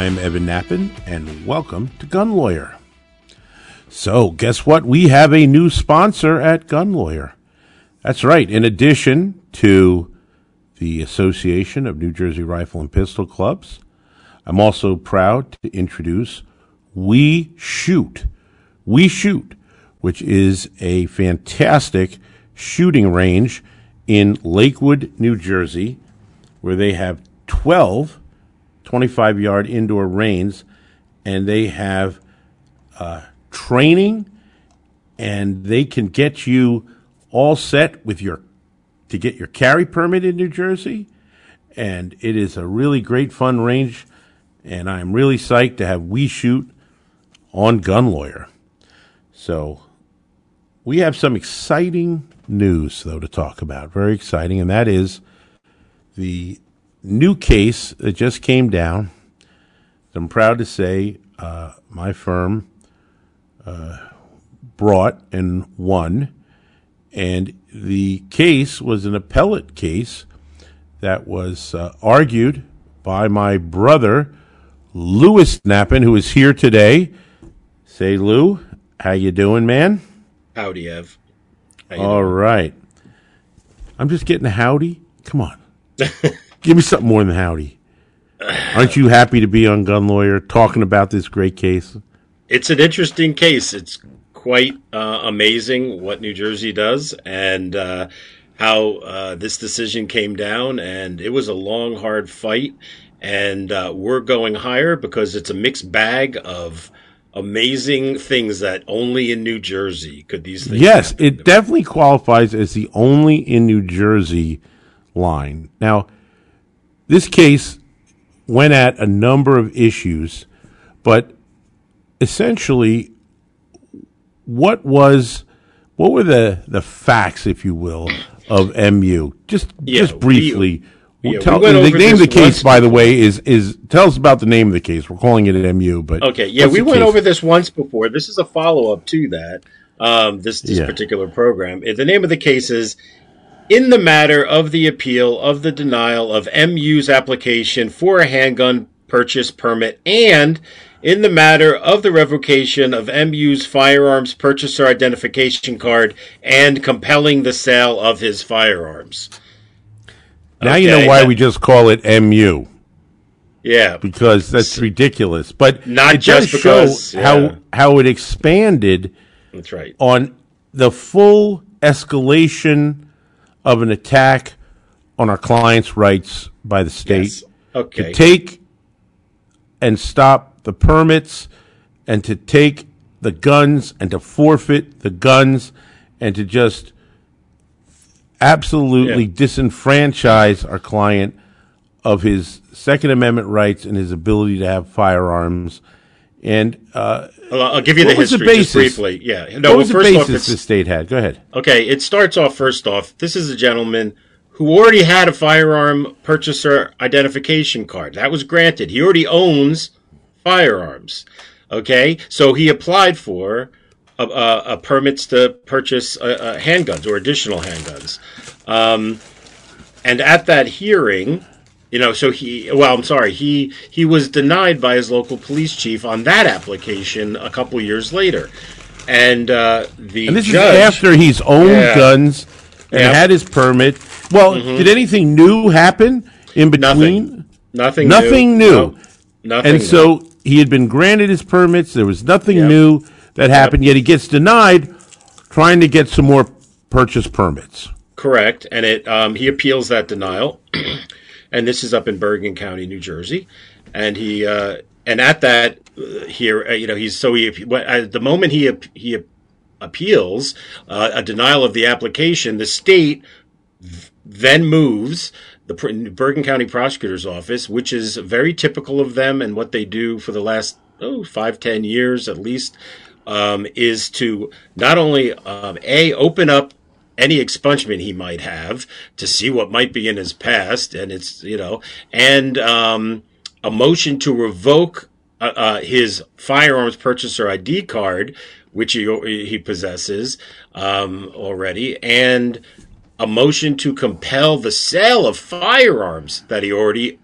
Hello, I'm Evan Nappen, and welcome to Gun Lawyer. So, guess what? We have a new sponsor at Gun Lawyer. That's right. In addition to the Association of New Jersey Rifle and Pistol Clubs, I'm also proud to introduce We Shoot. We Shoot, which is a fantastic shooting range in Lakewood, New Jersey, where they have 12 25 yard indoor ranges and they have uh, training and they can get you all set with your to get your carry permit in New Jersey. And it is a really great fun range and I'm really psyched to have we shoot on gun lawyer. So we have some exciting news though to talk about. Very exciting and that is the new case that just came down I'm proud to say uh, my firm uh, brought and won. And the case was an appellate case that was uh, argued by my brother, Lewis Nappen, who is here today. Say, Lou, how you doing, man? Howdy, Ev. How All doing? right. I'm just getting a howdy. Come on. Give me something more than howdy. Aren't you happy to be on Gun Lawyer talking about this great case? It's an interesting case. It's quite uh, amazing what New Jersey does and uh, how uh, this decision came down. And it was a long, hard fight. And uh, we're going higher because it's a mixed bag of amazing things that only in New Jersey could these things. Yes, it definitely qualifies as the only in New Jersey line. Now, this case went at a number of issues, but essentially, what was what were the the facts, if you will, of MU? Just yeah, just briefly. We, yeah, tell, we the name of the case, by the way, is is tell us about the name of the case. We're calling it an MU, but okay, yeah, we went case? over this once before. This is a follow up to that. Um, this this yeah. particular program. The name of the case is in the matter of the appeal of the denial of MU's application for a handgun purchase permit and in the matter of the revocation of MU's firearms purchaser identification card and compelling the sale of his firearms. Now okay, you know why we just call it MU. Yeah, because that's ridiculous. But not it just because, yeah. how how it expanded. That's right on the full escalation of an attack on our clients' rights by the state yes. okay. to take and stop the permits and to take the guns and to forfeit the guns and to just absolutely yeah. disenfranchise our client of his Second Amendment rights and his ability to have firearms. And uh, I'll give you the history the just briefly. Yeah, no. What was well, the basis off, the state had? Go ahead. Okay, it starts off first off. This is a gentleman who already had a firearm purchaser identification card. That was granted. He already owns firearms. Okay, so he applied for a, a, a permits to purchase uh, uh, handguns or additional handguns. Um, and at that hearing, you know, so he well, I'm sorry, he he was denied by his local police chief on that application a couple years later, and uh, the and this judge, is after he's owned yeah. guns and yep. had his permit. Well, mm-hmm. did anything new happen in between? Nothing. Nothing. Nothing new. new. No, nothing. And new. so he had been granted his permits. There was nothing yep. new that happened. Yep. Yet he gets denied, trying to get some more purchase permits. Correct, and it um, he appeals that denial. and this is up in Bergen County, New Jersey. And he uh, and at that uh, here, uh, you know, he's so he at the moment he he appeals uh, a denial of the application, the state then moves the Bergen County Prosecutor's Office, which is very typical of them and what they do for the last oh five ten years at least, um, is to not only um, a open up any expungement he might have to see what might be in his past, and it's you know, and um, a motion to revoke uh, uh, his firearms purchaser ID card, which he he possesses um, already, and a motion to compel the sale of firearms that he already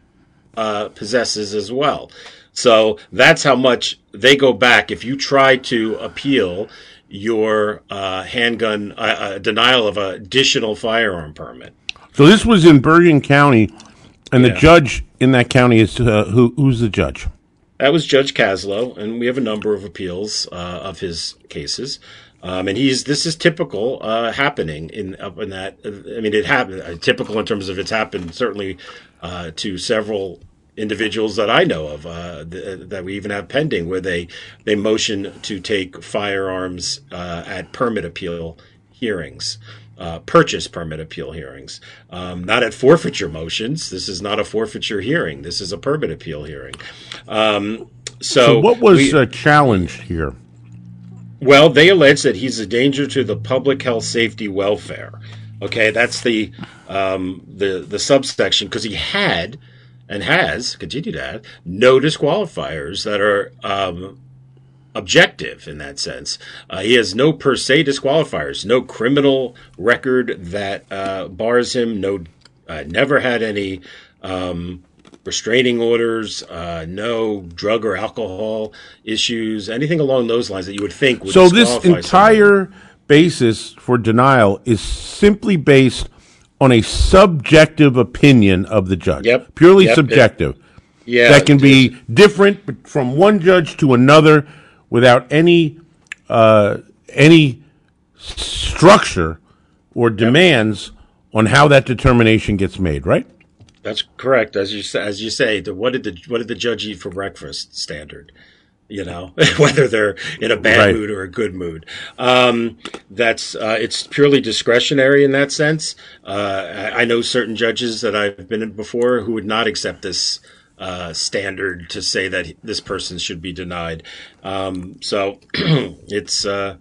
uh, possesses as well. So that's how much they go back. If you try to appeal your uh, handgun uh, uh, denial of an additional firearm permit. So this was in Bergen County, and the judge in that county is uh, who? Who's the judge? That was Judge Caslow, and we have a number of appeals uh, of his cases. Um, and he's this is typical uh, happening in up in that. I mean, it happened uh, typical in terms of it's happened certainly uh, to several individuals that I know of uh, th- that we even have pending, where they they motion to take firearms uh, at permit appeal hearings. Uh, purchase permit appeal hearings, um, not at forfeiture motions. This is not a forfeiture hearing. This is a permit appeal hearing. Um, so, So what was we- uh, challenged here? well, they allege that he's a danger to the public health, safety, welfare. Okay, that's the um, the the subsection because he had and has continued to have no disqualifiers that are um, objective in that sense. Uh, he has no per se disqualifiers, no criminal record that uh, bars him, no, uh, never had any um, restraining orders, uh, no drug or alcohol issues, anything along those lines that you would think would. So this disqualify someone. entire basis for denial is simply based on a subjective opinion of the judge. Yep. Purely Yep. subjective. yeah, that can be different from one judge to another without any uh, any structure or demands on how that determination gets made, right? That's correct. As you as you say, the, what did the what did the judge eat for breakfast? Standard, you know, whether they're in a bad Right. mood or a good mood. Um, that's uh, it's purely discretionary in that sense. Uh, I, I know certain judges that I've been in before who would not accept this. Uh, standard to say that this person should be denied. Um, so it's uh,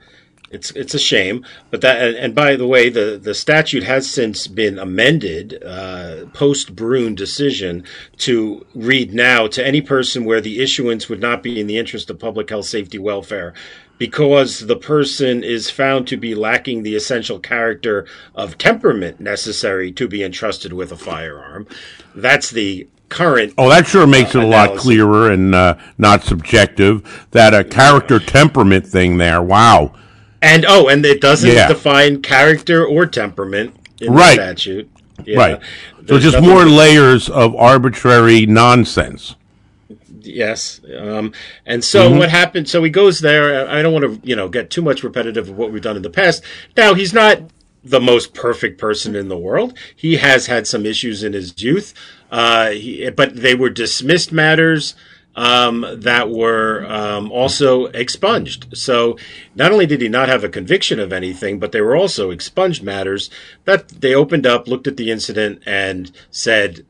it's it's a shame, but that and, and by the way, the the statute has since been amended uh, post Bruen decision to read now to any person where the issuance would not be in the interest of public health, safety, welfare. Because the person is found to be lacking the essential character of temperament necessary to be entrusted with a firearm. That's the current Oh, that sure makes it a lot clearer and uh, not subjective. That a character temperament thing there. Wow. And oh, and it doesn't Yeah. define character or temperament in Right. the statute. Yeah. Right. So just more layers of arbitrary nonsense. Yes. Um, and so Mm-hmm. what happened? So he goes there. I don't want to, you know, get too much repetitive of what we've done in the past. Now he's not the most perfect person in the world. He has had some issues in his youth, uh, he, but they were dismissed matters um, that were um, also expunged. So not only did he not have a conviction of anything, but they were also expunged matters that they opened up, looked at the incident, and said,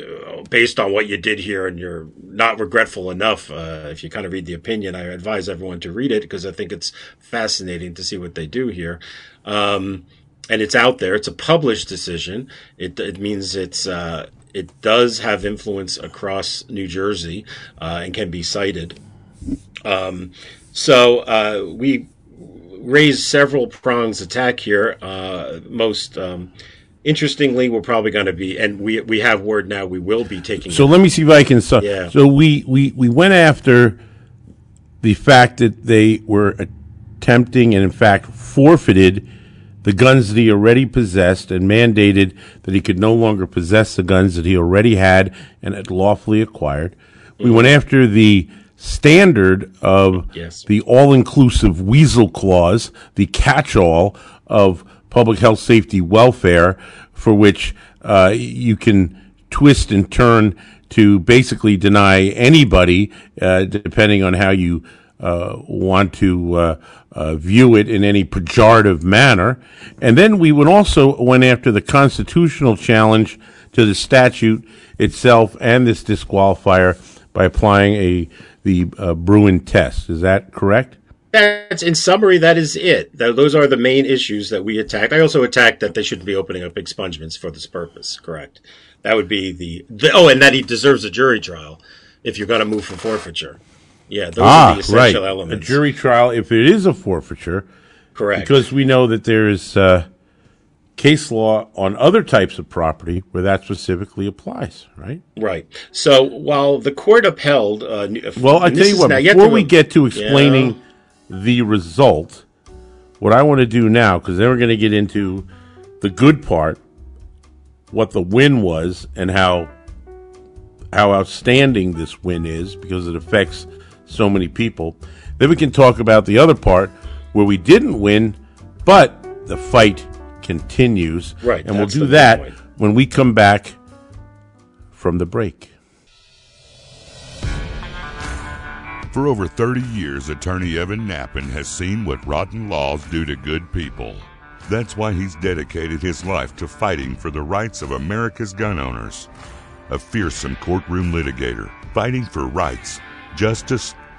uh, based on what you did here, and you're not regretful enough. Uh, if you kind of read the opinion, I advise everyone to read it because I think it's fascinating to see what they do here. Um, and it's out there. It's a published decision. It, it means it's uh, it does have influence across New Jersey uh, and can be cited. Um, so uh, we raised several prongs attack here. Uh, most um, interestingly, we're probably going to be, and we we have word now. We will be taking. So let me see if I can. So, Yeah. so we, we, we went after the fact that they were attempting and, in fact, forfeited the guns that he already possessed and mandated that he could no longer possess the guns that he already had and had lawfully acquired. We went after the standard of Yes. the all-inclusive weasel clause, the catch-all of public health, safety, welfare, for which uh, you can twist and turn to basically deny anybody, uh, depending on how you uh, want to uh, view it in any pejorative manner. And then we would also went after the constitutional challenge to the statute itself and this disqualifier by applying a the uh, Bruen test. Is that correct? That's in summary. That is it. Those are the main issues that we attacked. I also attacked that they shouldn't be opening up expungements for this purpose. Correct. That would be the, the oh, and that he deserves a jury trial if you're going to move for forfeiture. Yeah, those are Ah, the right. essential A jury trial, if it is a forfeiture, Correct. because we know that there is uh, case law on other types of property where that specifically applies, right? Right. So while the court upheld, uh, well, I tell you what. Before we get to explaining yeah. the result, what I want to do now, because then we're going to get into the good part, what the win was, and how how outstanding this win is, because it affects so many people. Then we can talk about the other part where we didn't win, but the fight continues. Right. And we'll do that point. when we come back from the break. For over 30 years, attorney Evan Nappen has seen what rotten laws do to good people. That's why he's dedicated his life to fighting for the rights of America's gun owners. A fearsome courtroom litigator, fighting for rights, justice,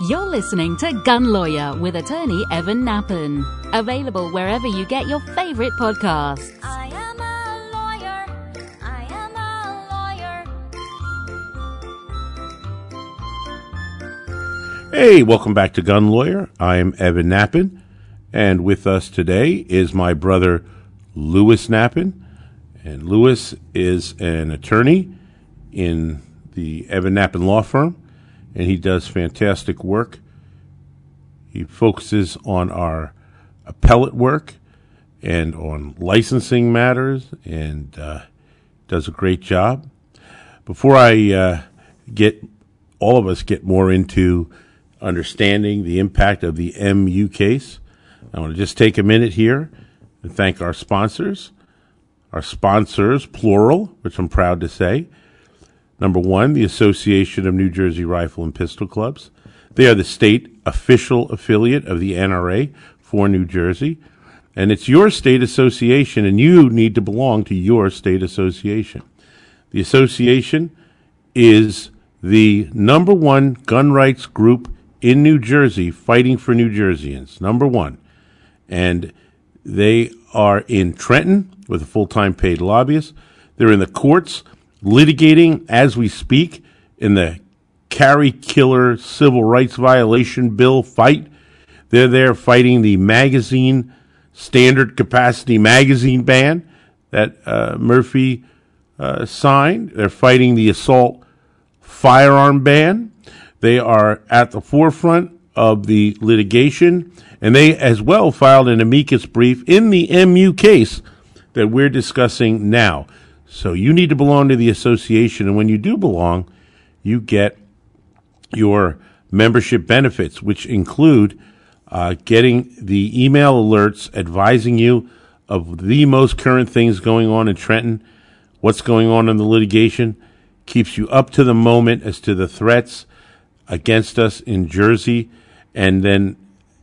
You're listening to Gun Lawyer with attorney Evan Nappen. Available wherever you get your favorite podcasts. I am a lawyer. I am a lawyer. Hey, welcome back to Gun Lawyer. I am Evan Nappen, and with us today is my brother Lewis Nappen. And Lewis is an attorney in the Evan Nappen Law Firm and he does fantastic work. He focuses on our appellate work and on licensing matters and uh, does a great job. Before I uh, get all of us get more into understanding the impact of the MU case, I want to just take a minute here and thank our sponsors. Our sponsors, plural, which I'm proud to say, Number one, the Association of New Jersey Rifle and Pistol Clubs. They are the state official affiliate of the NRA for New Jersey. And it's your state association, and you need to belong to your state association. The association is the number one gun rights group in New Jersey fighting for New Jerseyans. Number one. And they are in Trenton with a full time paid lobbyist. They're in the courts litigating as we speak in the carry killer civil rights violation bill fight. They're there fighting the magazine standard capacity magazine ban that uh, Murphy uh, signed. They're fighting the assault firearm ban. They are at the forefront of the litigation, and they as well filed an amicus brief in the MU case that we're discussing now. So you need to belong to the association, and when you do belong, you get your membership benefits, which include uh, getting the email alerts advising you of the most current things going on in Trenton, what's going on in the litigation, keeps you up to the moment as to the threats against us in Jersey, and then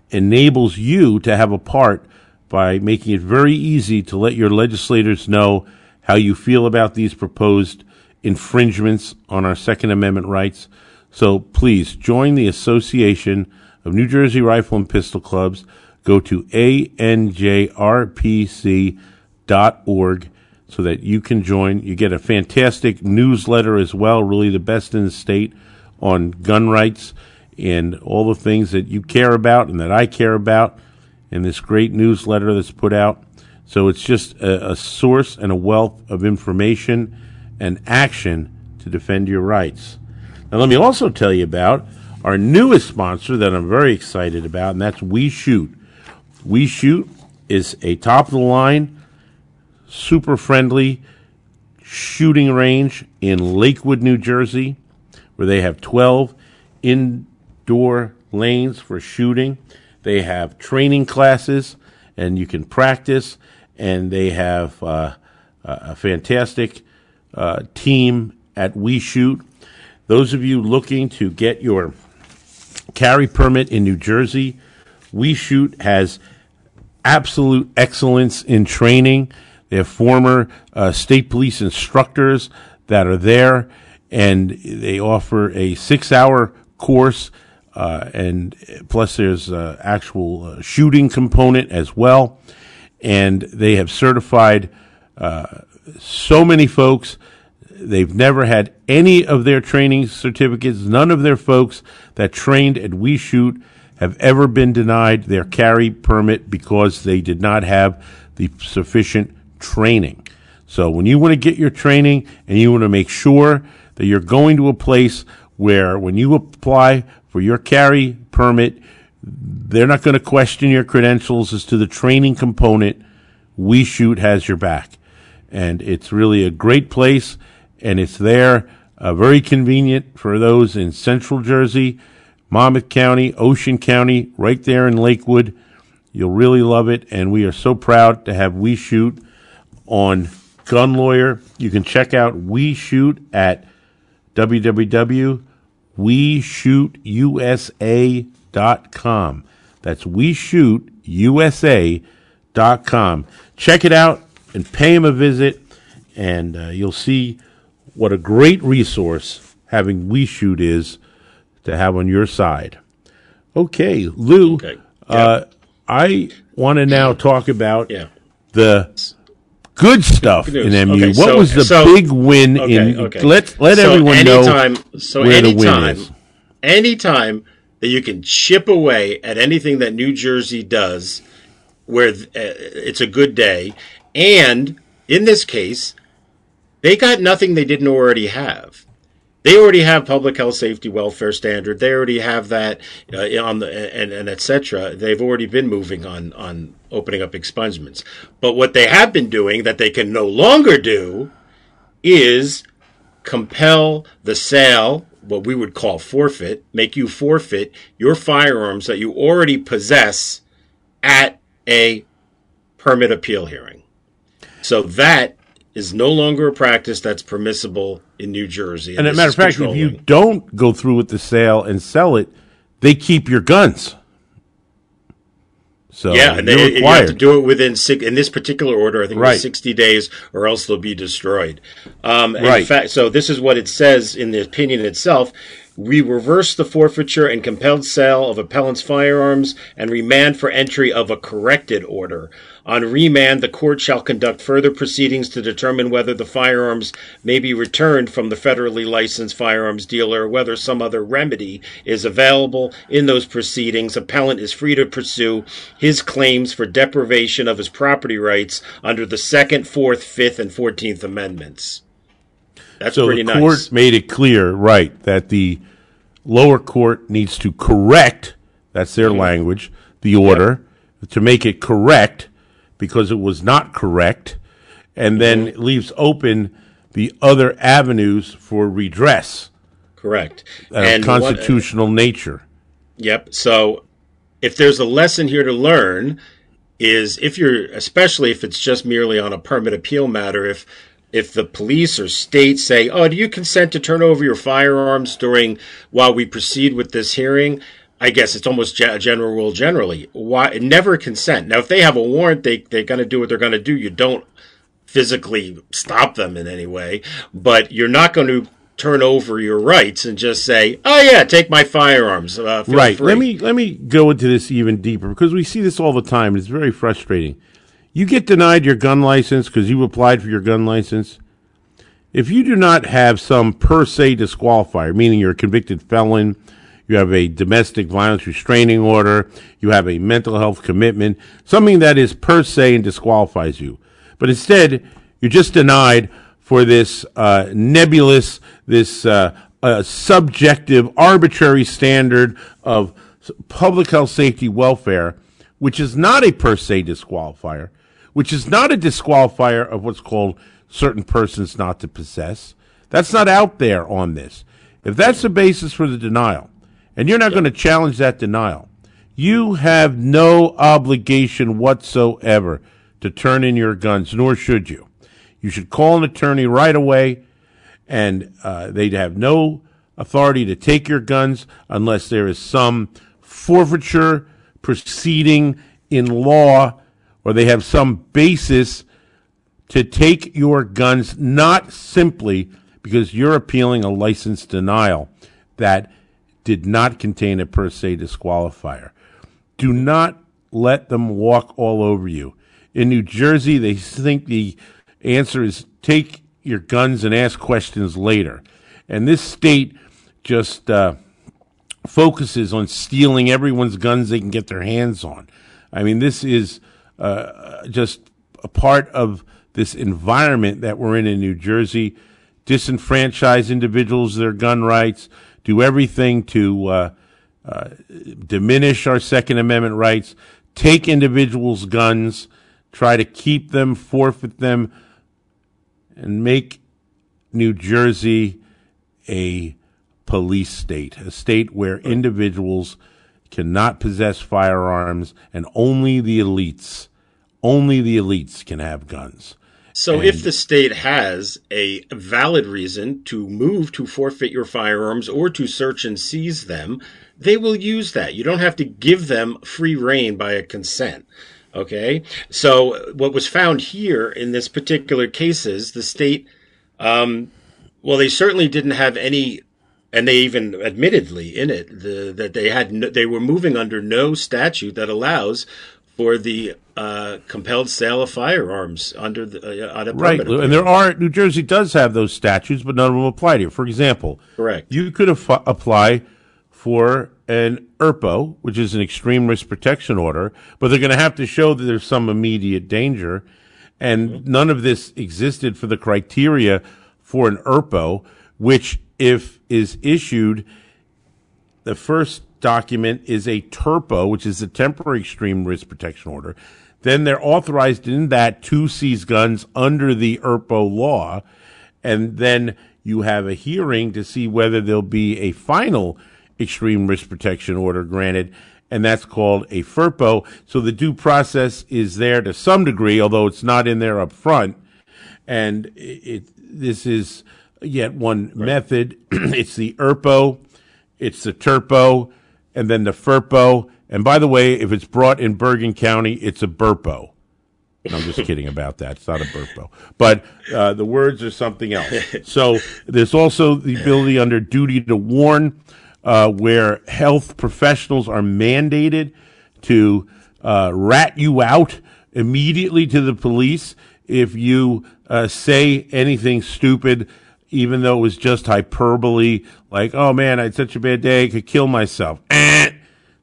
enables you to have a part by making it very easy to let your legislators know how you feel about these proposed infringements on our Second Amendment rights. So please join the Association of New Jersey Rifle and Pistol Clubs. Go to anjrpc.org so that you can join. You get a fantastic newsletter as well, really the best in the state on gun rights and all the things that you care about and that I care about in this great newsletter that's put out. So it's just a, a source and a wealth of information and action to defend your rights. Now, let me also tell you about our newest sponsor that I'm very excited about, and that's We Shoot. We Shoot is a top of the line super friendly shooting range in Lakewood, New Jersey, where they have 12 indoor lanes for shooting. They have training classes, and you can practice, and they have uh, a fantastic uh, team at We Shoot. Those of you looking to get your carry permit in New Jersey, We Shoot has absolute excellence in training. They have former uh, state police instructors that are there, and they offer a six-hour course, uh, and plus there's uh, actual uh, shooting component as well. And they have certified uh, so many folks. They've never had any of their training certificates. None of their folks that trained at We Shoot have ever been denied their carry permit because they did not have the sufficient training. So when you want to get your training and you want to make sure that you're going to a place where when you apply for your carry permit, they're not going to question your credentials as to the training component. We Shoot has your back. And it's really a great place, and it's there, uh, very convenient for those in central Jersey, Monmouth County, Ocean County, right there in Lakewood. You'll really love it, and we are so proud to have We Shoot on Gun Lawyer. You can check out We Shoot at www.weshootusa.com. That's weshootusa.com. Check it out and pay him a visit, and uh, you'll see what a great resource having We Shoot is to have on your side. Okay, Lou. Okay. Uh, I want to now talk about Yeah. the good stuff Good in MU. Okay, what so- was the so- big win Okay, in? Let let So everyone know anytime, so where the win anytime, is. anytime that you can chip away at anything that New Jersey does, where uh, it's a good day, and in this case, they got nothing they didn't already have. They already have public health, safety, welfare standard. They already have that uh, on the and and etc. They've already been moving on on opening up expungements. But what they have been doing that they can no longer do is compel the sale, what we would call forfeit, make you forfeit your firearms that you already possess at a permit appeal hearing. So that is no longer a practice that's permissible in New Jersey. And as a matter of fact, if you don't go through with the sale and sell it, they keep your guns. So yeah, and they, you have to do it within six, in this particular order. I think Right. sixty days, or else they'll be destroyed. Um, In Right. fact, so this is what it says in the opinion itself. We reverse the forfeiture and compelled sale of appellant's firearms and remand for entry of a corrected order. On remand, the court shall conduct further proceedings to determine whether the firearms may be returned from the federally licensed firearms dealer or whether some other remedy is available. In those proceedings, appellant is free to pursue his claims for deprivation of his property rights under the Second, Fourth, Fifth, and Fourteenth Amendments. That's so pretty the nice. court made it clear, right, that the lower court needs to correct. That's their Mm-hmm. language. The order to make it correct because it was not correct, and then Mm-hmm. leaves open the other avenues for redress Correct. of And what- constitutional nature. Yep. So if there's a lesson here to learn is if you're especially if it's just merely on a permit appeal matter if if the police or state say, "Oh, do you consent to turn over your firearms during while we proceed with this hearing?" I guess it's almost a general rule generally. Why never consent. Now if they have a warrant, they they're going to do what they're going to do. You don't physically stop them in any way, but you're not going to turn over your rights and just say, "Oh yeah, take my firearms." Uh, right. free." Let me let me go into this even deeper because we see this all the time. It's very frustrating. You get denied your gun license because you applied for your gun license. If you do not have some per se disqualifier, meaning you're a convicted felon, you have a domestic violence restraining order, you have a mental health commitment, something that is per se and disqualifies you. But instead, you're just denied for this uh, nebulous, this uh, uh, subjective, arbitrary standard of public health, safety, welfare, which is not a per se disqualifier, which is not a disqualifier of what's called certain persons not to possess. That's not out there on this. If that's the basis for the denial, and you're not going to challenge that denial, you have no obligation whatsoever to turn in your guns, nor should you. You should call an attorney right away, and uh, they'd have no authority to take your guns unless there is some forfeiture proceeding in law or they have some basis to take your guns, not simply because you're appealing a license denial that did not contain a per se disqualifier. Do not let them walk all over you. In New Jersey, they think the answer is take your guns and ask questions later. And this state just uh, focuses on stealing everyone's guns they can get their hands on. I mean, this is uh, just a part of this environment that we're in in New Jersey. Disenfranchise individuals their gun rights, do everything to uh, uh, diminish our Second Amendment rights, take individuals' guns, try to keep them, forfeit them, and make New Jersey a police state, a state where individuals cannot possess firearms and only the elites, only the elites can have guns. So, if the state has a valid reason to move to forfeit your firearms or to search and seize them, they will use that. You don't have to give them free reign by a consent. Okay. So, what was found here in this particular case is the state, um, well, they certainly didn't have any and they even admittedly in it the, that they had no, they were moving under no statute that allows for the uh, compelled sale of firearms under the, uh, on a Right, and there are New Jersey does have those statutes, but none of them apply to you. For example, Correct. you could af- apply for an ERPO, which is an extreme risk protection order, but they're going to have to show that there's some immediate danger, and none of this existed for the criteria for an ERPO, which if is issued the first document is a TERPO, which is a temporary extreme risk protection order. Then they're authorized in that to seize guns under the ERPO law. And then you have a hearing to see whether there'll be a final extreme risk protection order granted. And that's called a FERPO. So the due process is there to some degree, although it's not in there up front. And it, it this is yet one method. it's the ERPO, it's the TERPO, and then the FERPO. And by the way, if it's brought in Bergen County, it's a BURPO. I'm just kidding about that. It's not a BURPO. But uh, the words are something else. So there's also the ability under duty to warn, uh, where health professionals are mandated to uh, rat you out immediately to the police if you uh, say anything stupid, even though it was just hyperbole, like, oh man, I had such a bad day, I could kill myself. Eh.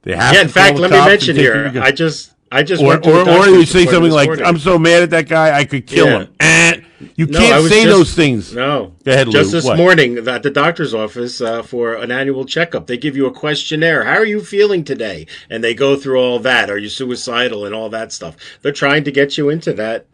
They have Yeah, in fact, let me mention and take your here. I just I just or or, or you say something like, morning. "I'm so mad at that guy, I could kill Yeah. him." Eh. You No, can't say just- those things. No. Go ahead, Lou. Just this What? morning at the doctor's office uh, for an annual checkup, they give you a questionnaire. How are you feeling today? And they go through all that. Are you suicidal and all that stuff? They're trying to get you into that.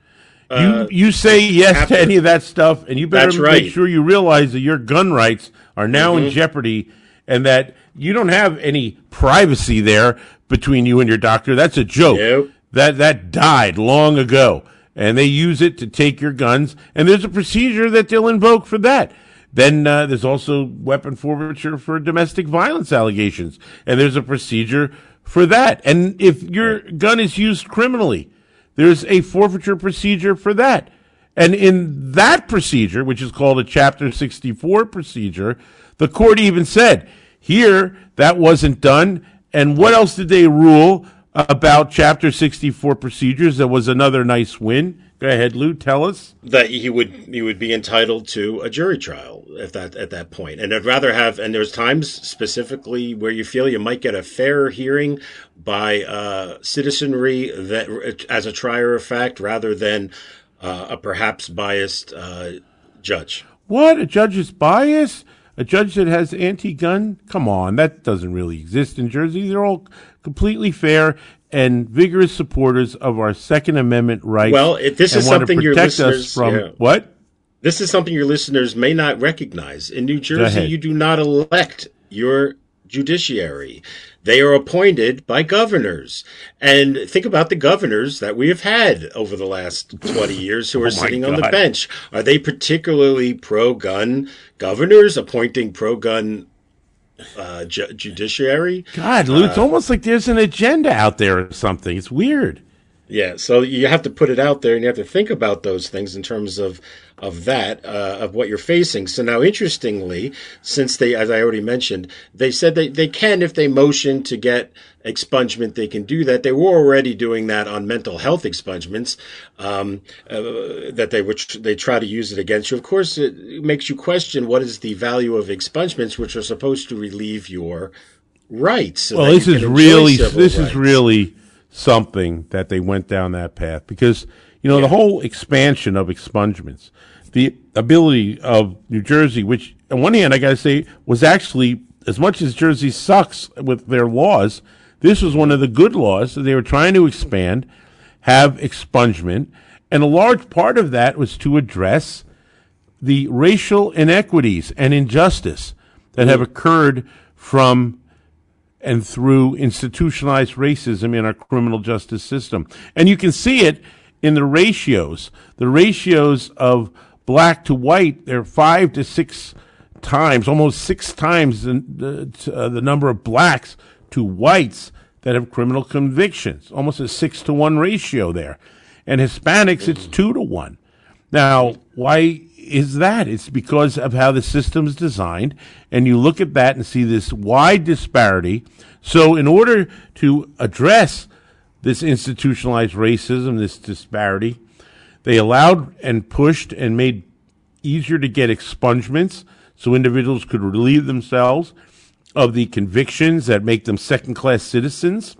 Uh, you you say yes after- to any of that stuff, and you better That's make. Mm-hmm. sure you realize that your gun rights are now in jeopardy, and that you don't have any privacy there between you and your doctor. That's a joke. Nope. That that died long ago, and they use it to take your guns. And there's a procedure that they'll invoke for that. Then uh, there's also weapon forfeiture for domestic violence allegations, and there's a procedure for that. And if your gun is used criminally, there's a forfeiture procedure for that. And in that procedure, which is called a Chapter 64 procedure, the court even said, here, that wasn't done. And what else did they rule about Chapter 64 procedures? That was another nice win. Go ahead, Lou, tell us. that he would he would be entitled to a jury trial at that at that point. And I'd rather have and there's times specifically where you feel you might get a fairer hearing by uh, citizenry that as a trier of fact rather than uh, a perhaps biased uh, judge. What? A judge's bias? A judge that has anti-gun? Come on, that doesn't really exist in Jersey. They're all completely fair and vigorous supporters of our Second Amendment rights. Well, it- this is something your listeners- from yeah. what? This is something your listeners may not recognize. In New Jersey, you do not elect your judiciary. They are appointed by governors. And think about the governors that we have had over the last 20 years who are Oh sitting on the bench. Are they particularly pro gun governors appointing pro gun uh, ju- judiciary? God, Lou, Uh, it's almost like there's an agenda out there or something. It's weird. Yeah, so you have to put it out there, and you have to think about those things in terms of of that uh, of what you're facing. So now, interestingly, since they, as I already mentioned, they said they they can if they motion to get expungement, they can do that. They were already doing that on mental health expungements. Um, uh, that they which they try to use it against you. Of course, it makes you question what is the value of expungements, which are supposed to relieve your rights. so Well, this is really this is really something that they went down that path. Because you know the whole expansion of expungements, the ability of New Jersey, which on one hand I got to say was actually as much as Jersey sucks with their laws, this was one of the good laws that they were trying to expand, have expungement, and a large part of that was to address the racial inequities and injustice that have occurred from and through institutionalized racism in our criminal justice system. And you can see it in the ratios. The ratios of black to white, they're five to six times, almost six times the, the, uh, the number of blacks to whites that have criminal convictions, almost a six to one ratio there. And Hispanics, it's two to one. Now, why is that? It's because of how the system's designed, and you look at that and see this wide disparity. So, in order to address this institutionalized racism, this disparity, they allowed and pushed and made easier to get expungements so individuals could relieve themselves of the convictions that make them second class citizens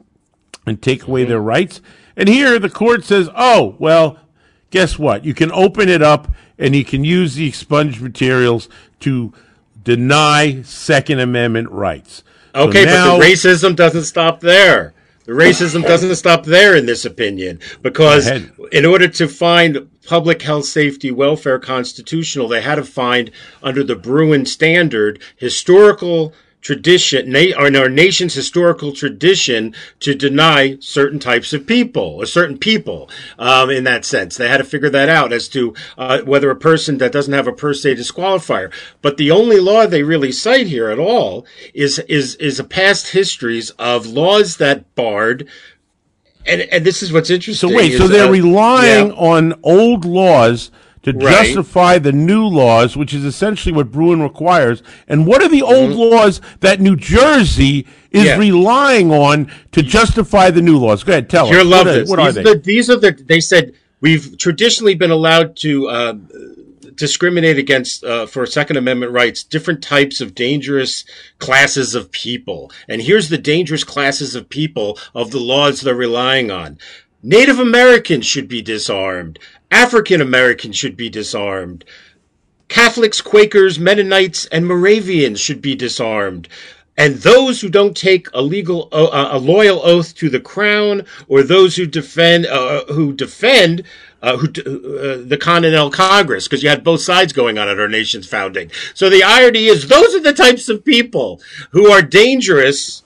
and take away their rights. And here the court says, oh, well, guess what? You can open it up and you can use the expunged materials to deny Second Amendment rights. So Okay, now- but the racism doesn't stop there. The racism doesn't stop there in this opinion because in order to find public health, safety, welfare constitutional, they had to find under the Bruen standard historical tradition, na- or in our nation's historical tradition to deny certain types of people or certain people um, in that sense. They had to figure that out as to uh, whether a person that doesn't have a per se disqualifier. But the only law they really cite here at all is is is a past histories of laws that barred. And, and this is what's interesting. So wait, so is, they're uh, relying yeah. on old laws to Right. justify the new laws, which is essentially what Bruen requires. And what are the old laws that New Jersey is Mm-hmm. Yeah. relying on to justify the new laws? Go ahead, tell You'll us. love what are, this. What are these, they? The, these are the. They said we've traditionally been allowed to uh, discriminate against uh, for Second Amendment rights different types of dangerous classes of people. And here's the dangerous classes of people of the laws they're relying on. Native Americans should be disarmed. African Americans should be disarmed. Catholics, Quakers, Mennonites, and Moravians should be disarmed. And those who don't take a legal, uh, a loyal oath to the crown, or those who defend, uh, who defend, uh, who, uh, the Continental Congress, because you had both sides going on at our nation's founding. So the irony is, those are the types of people who are dangerous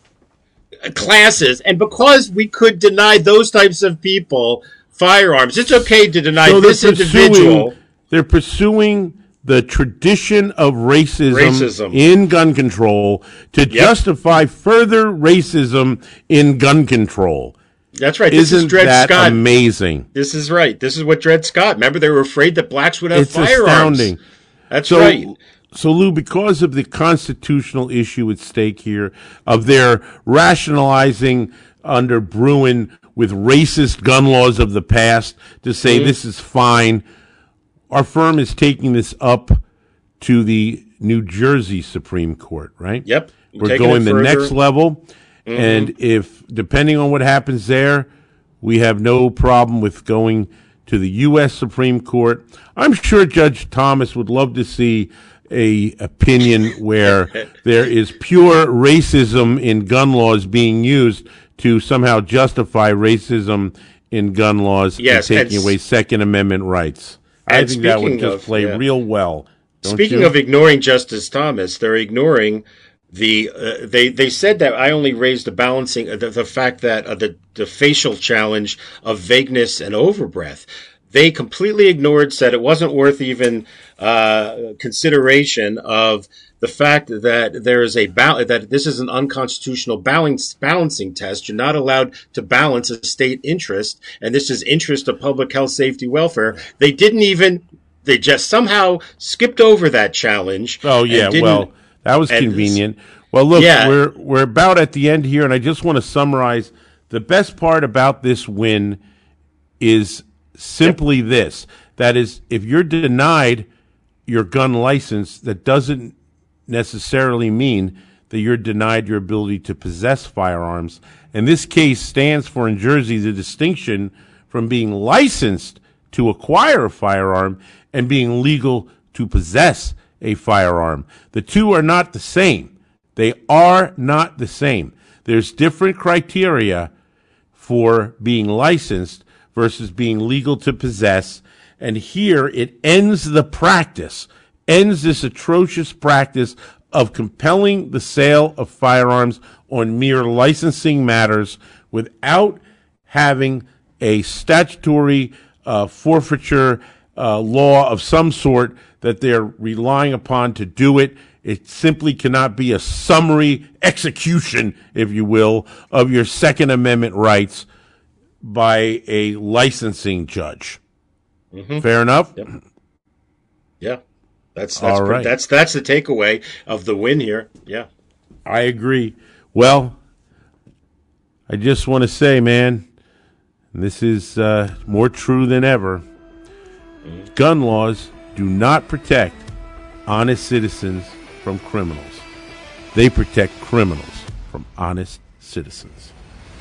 classes, and because we could deny those types of people firearms, it's okay to deny so this individual. they're pursuing the tradition of racism, Racism. in gun control to justify further racism in gun control. That's right. This is Isn't Dred that Scott. amazing? This is right. This is what Dred Scott. Remember, they were afraid that blacks would have It's firearms. astounding. That's So, right. so Lou, because of the constitutional issue at stake here, of their rationalizing under Bruen with racist gun laws of the past to say Mm-hmm. this is fine, our firm is taking this up to the New Jersey Supreme Court, right? Yep. We're Taking going the. Mm-hmm. next level. And if, depending on what happens there, we have no problem with going to the U.S. Supreme Court. I'm sure Judge Thomas would love to see a opinion where there is pure racism in gun laws being used to somehow justify racism in gun laws Yes, and and taking s- away Second Amendment rights. I think that would just of- play yeah. real well. Speaking you? of ignoring Justice Thomas, they're ignoring the. Uh, they they said that I only raised the balancing uh, the, the fact that uh, the the facial challenge of vagueness and overbreadth. They completely ignored, said it wasn't worth even uh, consideration of the fact that there is a bal- that this is an unconstitutional balance balancing test. You're not allowed to balance a state interest, and this is interest of public health, safety, welfare. They didn't even. They just somehow skipped over that challenge. Oh yeah, well that was convenient. Well, look, Yeah. we're we're about at the end here, and I just want to summarize the best part about this win is simply this: that is, if you're denied your gun license, that doesn't necessarily mean that you're denied your ability to possess firearms. And this case stands for in Jersey the distinction from being licensed to acquire a firearm and being legal to possess a firearm. The two are not the same. They are not the same. There's different criteria for being licensed versus being legal to possess. And here it ends the practice, ends this atrocious practice of compelling the sale of firearms on mere licensing matters without having a statutory uh, forfeiture uh, law of some sort that they're relying upon to do it. It simply cannot be a summary execution, if you will, of your Second Amendment rights by a licensing judge. Fair enough? Yeah, that's that's All right. that's that's the takeaway of the win here. Yeah. I agree. Well, I just want to say, man, this is uh, more true than ever. Gun laws do not protect honest citizens from criminals. They protect criminals from honest citizens.